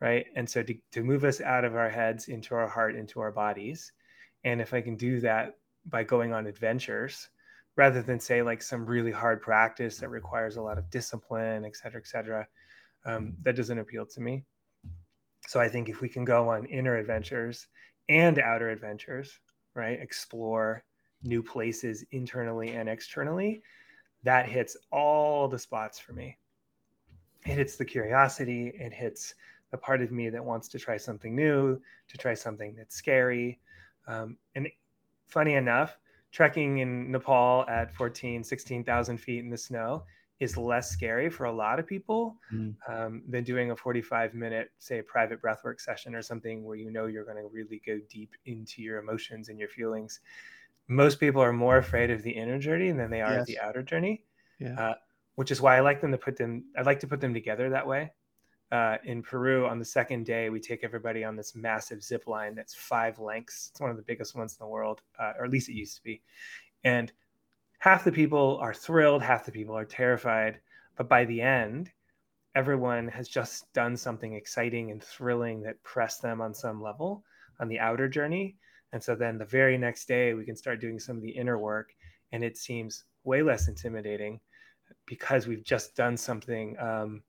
right and so to, to move us out of our heads into our heart into our bodies and if i can do that by going on adventures rather than say like some really hard practice that requires a lot of discipline et cetera et cetera um, that doesn't appeal to me so i think if we can go on inner adventures and outer adventures right? Explore new places internally and externally. That hits all the spots for me. It hits the curiosity, it hits the part of me that wants to try something new, to try something that's scary. Um, and funny enough, trekking in Nepal at 14, 16,000 feet in the snow is less scary for a lot of people mm. um, than doing a 45 minute, say, private breathwork session or something where you know you're going to really go deep into your emotions and your feelings. Most people are more afraid of the inner journey than they are yes. of the outer journey, yeah. uh, which is why I like them to put them. I like to put them together that way. Uh, in Peru, on the second day, we take everybody on this massive zip line that's five lengths. It's one of the biggest ones in the world, uh, or at least it used to be. And half the people are thrilled, half the people are terrified. But by the end, everyone has just done something exciting and thrilling that pressed them on some level on the outer journey. And so then the very next day, we can start doing some of the inner work, and it seems way less intimidating because we've just done something um,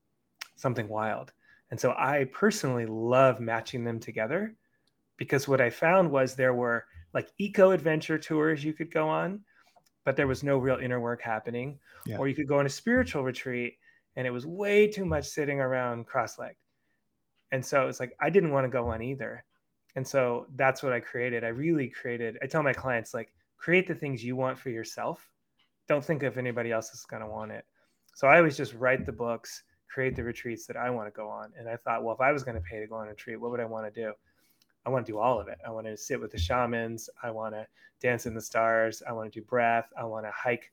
something wild. And so I personally love matching them together because what I found was there were like eco adventure tours you could go on but there was no real inner work happening. Yeah. Or you could go on a spiritual retreat and it was way too much sitting around cross-legged. And so it's like I didn't want to go on either. And so that's what I created. I really created, I tell my clients like create the things you want for yourself. Don't think if anybody else is going to want it. So I always just write the books, create the retreats that I want to go on. And I thought, well, if I was going to pay to go on a retreat, what would I want to do? I want to do all of it. I want to sit with the shamans. I want to dance in the stars. I want to do breath. I want to hike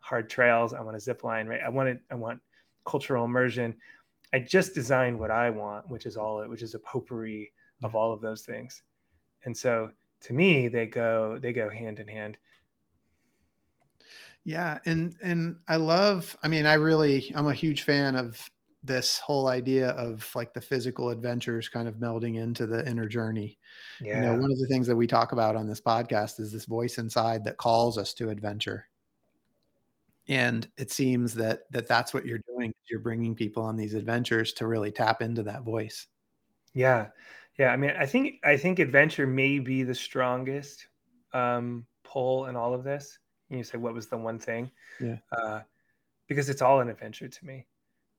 hard trails. I want to zip line. Right. I want to, I want cultural immersion. I just designed what I want, which is all it, which is a potpourri of mm. all of those things. And so to me, they go, they go hand in hand. Yeah. And, and I love, I mean, I really, I'm a huge fan of this whole idea of like the physical adventures kind of melding into the inner journey. Yeah. You know, one of the things that we talk about on this podcast is this voice inside that calls us to adventure. And it seems that that that's what you're doing. You're bringing people on these adventures to really tap into that voice. Yeah. Yeah. I mean, I think I think adventure may be the strongest um pull in all of this. You say what was the one thing? Yeah. Uh, because it's all an adventure to me.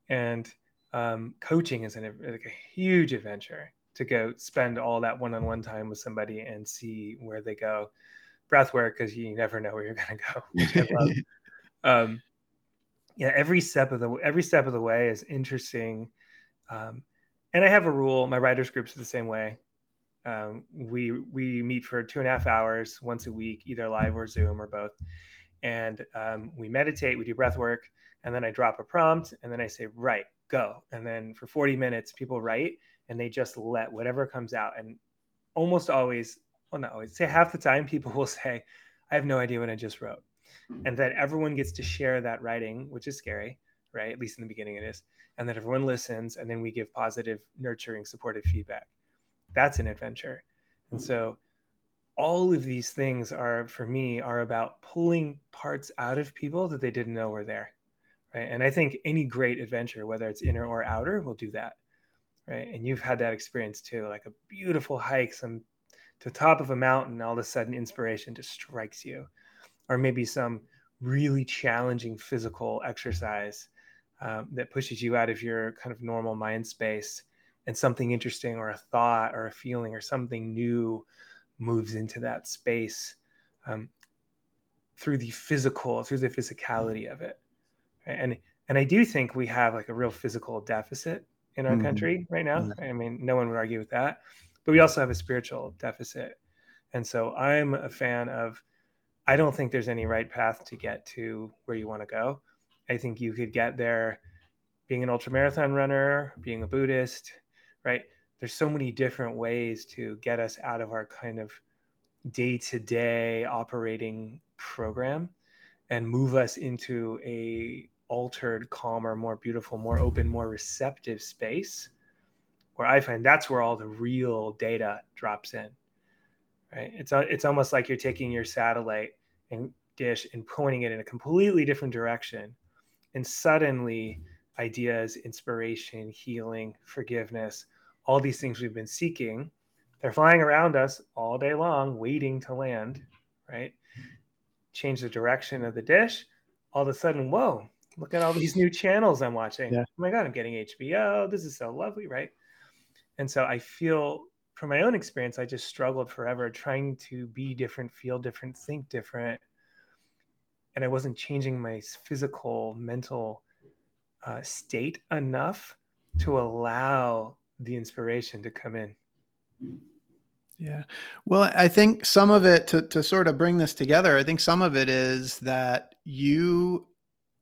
And um, coaching is an, like a huge adventure to go spend all that one-on-one time with somebody and see where they go. Breath work because you never know where you're going to go um, yeah every step of the every step of the way is interesting. Um, and i have a rule my writers groups are the same way um, we we meet for two and a half hours once a week either live or zoom or both and um, we meditate we do breath work and then I drop a prompt and then I say, write, go. And then for 40 minutes, people write and they just let whatever comes out. And almost always, well, not always, say half the time, people will say, I have no idea what I just wrote. And that everyone gets to share that writing, which is scary, right? At least in the beginning it is. And that everyone listens and then we give positive, nurturing, supportive feedback. That's an adventure. And so all of these things are for me are about pulling parts out of people that they didn't know were there right? And i think any great adventure whether it's inner or outer will do that right? And you've had that experience too like a beautiful hike some to the top of a mountain all of a sudden inspiration just strikes you. Or maybe some really challenging physical exercise um, that pushes you out of your kind of normal mind space and something interesting or a thought or a feeling or something new moves into that space um, through the physical through the physicality of it and and I do think we have like a real physical deficit in our mm-hmm. country right now. Mm-hmm. I mean, no one would argue with that, but we also have a spiritual deficit, and so I'm a fan of. I don't think there's any right path to get to where you want to go. I think you could get there being an ultramarathon runner, being a Buddhist, right? There's so many different ways to get us out of our kind of day to day operating program and move us into a altered, calmer, more beautiful, more open, more receptive space where I find that's where all the real data drops in. Right? It's uh, it's almost like you're taking your satellite and dish and pointing it in a completely different direction, and suddenly ideas, inspiration, healing, forgiveness, all these things we've been seeking, they're flying around us all day long, waiting to land. Right? Change the direction of the dish. All of a sudden, whoa, look at all these new channels I'm watching. Yeah. Oh my God, I'm getting HBO. This is so lovely, right? And so I feel from my own experience, I just struggled forever trying to be different, feel different, think different. And I wasn't changing my physical, mental uh, state enough to allow the inspiration to come in. Yeah. Well, I think some of it to, to sort of bring this together, I think some of it is that you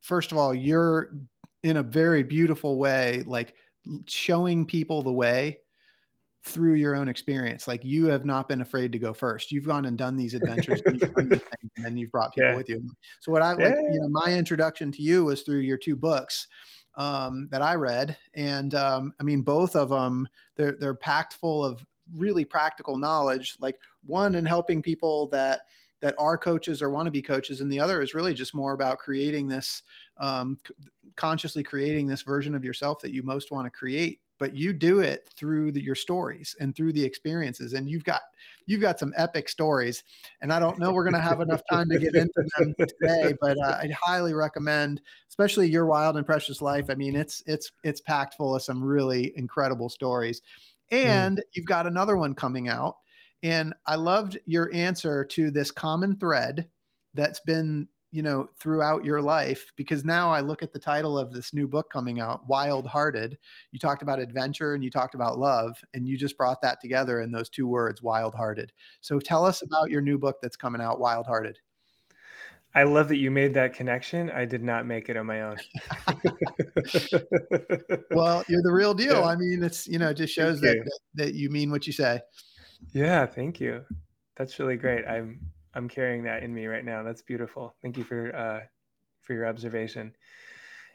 first of all, you're in a very beautiful way, like showing people the way through your own experience. Like you have not been afraid to go first. You've gone and done these adventures and, and then you've brought people yeah. with you. So what I like, you know, my introduction to you was through your two books um, that I read. And um, I mean, both of them, they're, they're packed full of really practical knowledge, like one in helping people that, that are coaches or want to be coaches and the other is really just more about creating this um, consciously creating this version of yourself that you most want to create but you do it through the, your stories and through the experiences. And you've got you've got some epic stories. And I don't know we're going to have enough time to get into them today, but uh, I'd highly recommend, especially your wild and precious life. I mean, it's it's it's packed full of some really incredible stories. Mm. And mm. you've got another one coming out. And I loved your answer to this common thread that's been you know throughout your life because now i look at the title of this new book coming out wild hearted. You talked about adventure and you talked about love and you just brought that together in those two words wild hearted. So tell us about your new book that's coming out wild hearted. I love that you made that connection. I did not make it on my own. Well you're the real deal. Yeah. i mean it's you know it just shows that, that that you mean what you say. Yeah thank you. That's really great. I'm I'm carrying that in me right now. That's beautiful. Thank you for uh, for your observation.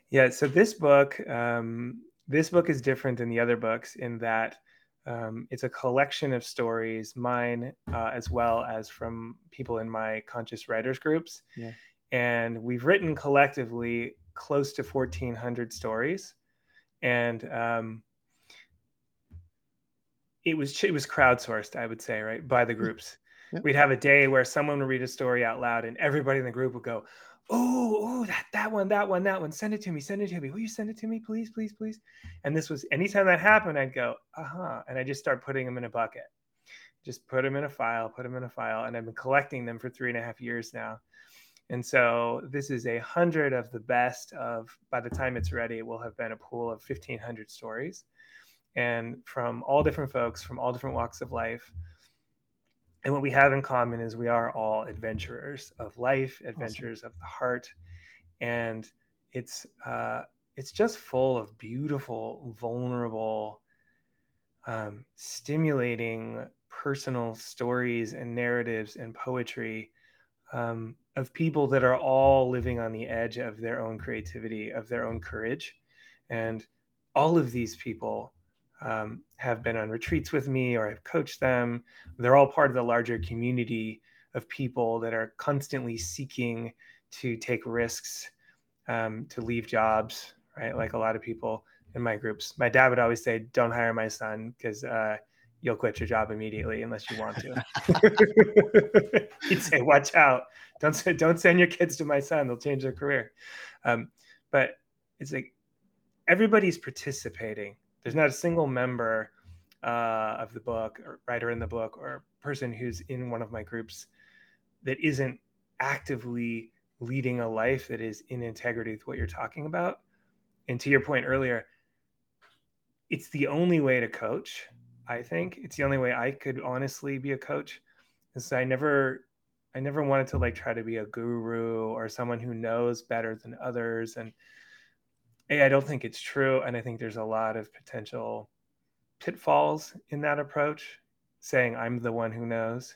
Yeah. So this book, um, this book is different than the other books in that um, it's a collection of stories, mine uh, as well as from people in my conscious writers groups. Yeah. And we've written collectively close to 1,400 stories, and um, it was it was crowdsourced, I would say, right, by the mm. Groups. We'd have a day where someone would read a story out loud, and everybody in the group would go, "Oh, oh, that that one, that one, that one. Send it to me. Send it to me. Will you send it to me, please, please, please?" And this was anytime that happened, I'd go, "Uh huh," and I just start putting them in a bucket. Just put them in a file, put them in a file, and I've been collecting them for three and a half years now. And so this is a hundred of the best of. By the time it's ready, it will have been a pool of fifteen hundred stories, and from all different folks from all different walks of life and what we have in common is we are all adventurers of life, adventurers awesome. of the heart, and it's uh, it's just full of beautiful, vulnerable, um, stimulating personal stories and narratives and poetry um, of people that are all living on the edge of their own creativity, of their own courage, and all of these people um, have been on retreats with me or I've coached them. They're all part of the larger community of people that are constantly seeking to take risks, um, to leave jobs, right? Like a lot of people in my groups. My dad would always say, Don't hire my son because uh, you'll quit your job immediately unless you want to. He'd say, Watch out. Don't, don't send your kids to my son, they'll change their career. Um, but it's like everybody's participating there's not a single member uh, of the book or writer in the book or person who's in one of my groups that isn't actively leading a life that is in integrity with what you're talking about. And to your point earlier, it's the only way to coach. I think it's the only way I could honestly be a coach. And so I never, I never wanted to like try to be a guru or someone who knows better than others. And a, I don't think it's true. And I think there's a lot of potential pitfalls in that approach, saying I'm the one who knows.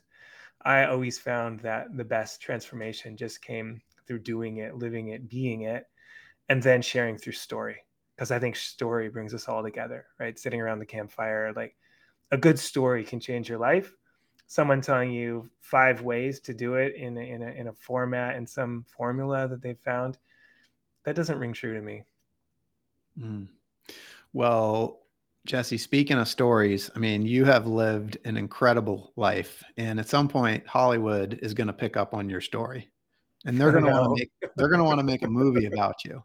I always found that the best transformation just came through doing it, living it, being it, and then sharing through story. Because I think story brings us all together, right? Sitting around the campfire, like a good story can change your life. Someone telling you five ways to do it in a, in a, in a format and some formula that they've found, that doesn't ring true to me. Mm. Well, Jesse, speaking of stories, I mean, you have lived an incredible life, and at some point, Hollywood is going to pick up on your story, and they're going to want to make they're going to want to make a movie about you.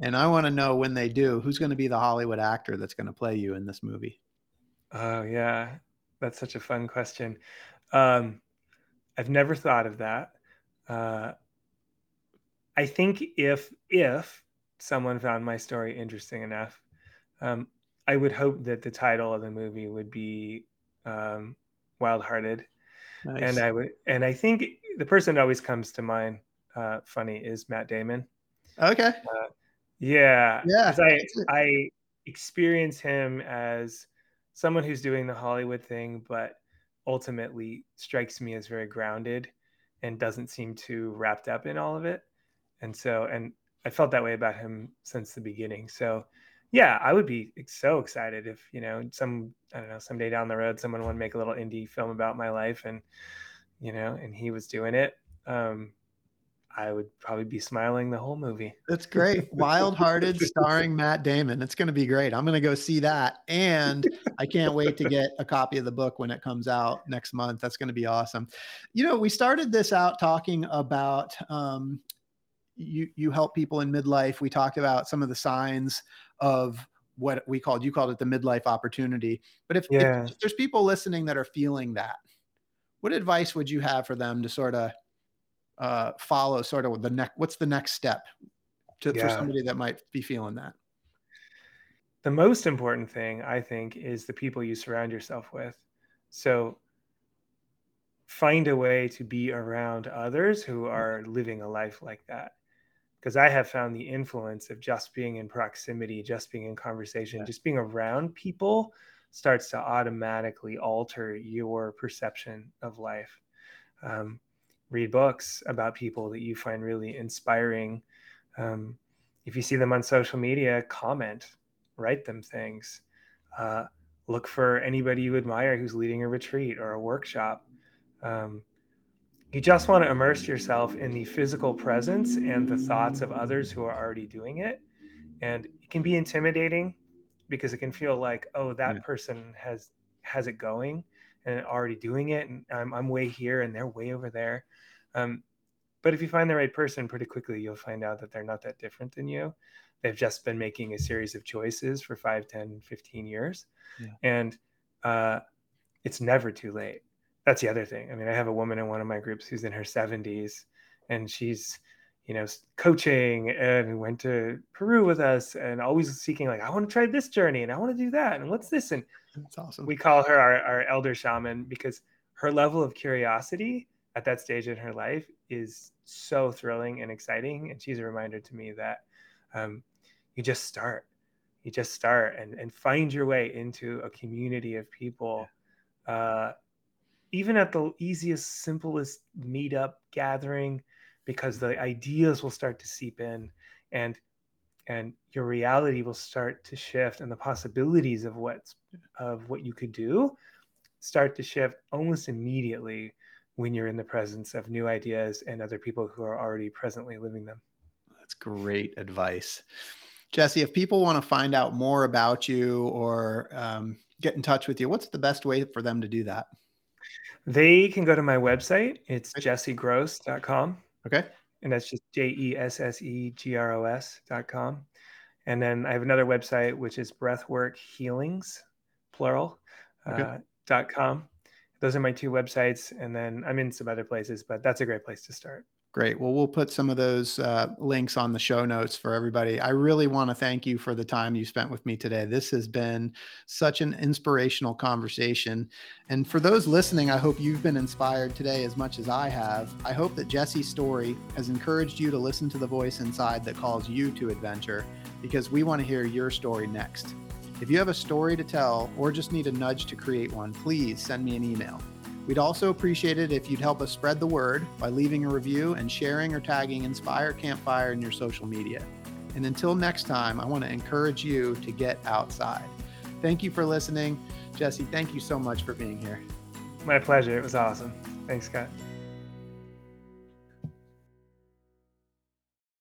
And I want to know when they do, who's going to be the Hollywood actor that's going to play you in this movie? Oh yeah, that's such a fun question. Um, I've never thought of that. Uh, I think if if someone found my story interesting enough, um, I would hope that the title of the movie would be um, Wild Hearted. Nice. And I would, and I think the person that always comes to mind, uh, funny, is Matt Damon. Okay. Uh, yeah. Yeah. I, I experience him as someone who's doing the Hollywood thing, but ultimately strikes me as very grounded and doesn't seem too wrapped up in all of it. And so, and I felt that way about him since the beginning. So yeah, I would be so excited if, you know, some, I don't know, someday down the road, someone would make a little indie film about my life and, you know, and he was doing it. Um, I would probably be smiling the whole movie. That's great. Wild Hearted, starring Matt Damon. It's going to be great. I'm going to go see that. And I can't wait to get a copy of the book when it comes out next month. That's going to be awesome. You know, we started this out talking about um, you, you help people in midlife. We talked about some of the signs of what we called, you called it the midlife opportunity. But if, yeah. if there's people listening that are feeling that, what advice would you have for them to sort of uh, follow sort of the next what's the next step to, yeah. for somebody that might be feeling that the most important thing i think is the people you surround yourself with so find a way to be around others who are living a life like that because i have found the influence of just being in proximity just being in conversation yeah. just being around people starts to automatically alter your perception of life um, read books about people that you find really inspiring. Um, if you see them on social media, comment, write them things. Uh, look for anybody you admire who's leading a retreat or a workshop. Um, you just want to immerse yourself in the physical presence and the thoughts of others who are already doing it. And it can be intimidating because it can feel like, oh, that yeah. person has has it going and already doing it, and I'm, I'm way here and they're way over there. Um, but if you find the right person pretty quickly, you'll find out that they're not that different than you. They've just been making a series of choices for 5, 10, 15 years. Yeah. And uh, it's never too late. That's the other thing. I mean, I have a woman in one of my groups who's in her 70s and she's, you know, coaching and went to Peru with us and always seeking, like, I want to try this journey and I want to do that. And what's this? And that's awesome. We call her our, our elder shaman because her level of curiosity at that stage in her life is so thrilling and exciting. And she's a reminder to me that um, you just start, you just start and, and find your way into a community of people. Uh, even at the easiest, simplest meetup gathering, because the ideas will start to seep in and and your reality will start to shift and the possibilities of what's of what you could do start to shift almost immediately when you're in the presence of new ideas and other people who are already presently living them. That's great advice. Jesse, if people want to find out more about you or um, get in touch with you, what's the best way for them to do that? They can go to my website. It's jessegros.com. Okay. And that's just J E S S E G R O S.com. And then I have another website, which is breathwork healings, plural, okay. uh, dot com those are my two websites and then i'm in some other places but that's a great place to start great. Well we'll put some of those uh, links on the show notes for everybody. I really want to thank you for the time you spent with me today. This has been such an inspirational conversation. And for those listening i hope you've been inspired today as much as i have. I hope that jesse's story has encouraged you to listen to the voice inside that calls you to adventure because we want to hear your story next. If you have a story to tell or just need a nudge to create one, please send me an email. We'd also appreciate it if you'd help us spread the word by leaving a review and sharing or tagging Inspire Campfire in your social media. And until next time, I want to encourage you to get outside. Thank you for listening. Jesse, thank you so much for being here. My pleasure. It was awesome. Thanks, Scott.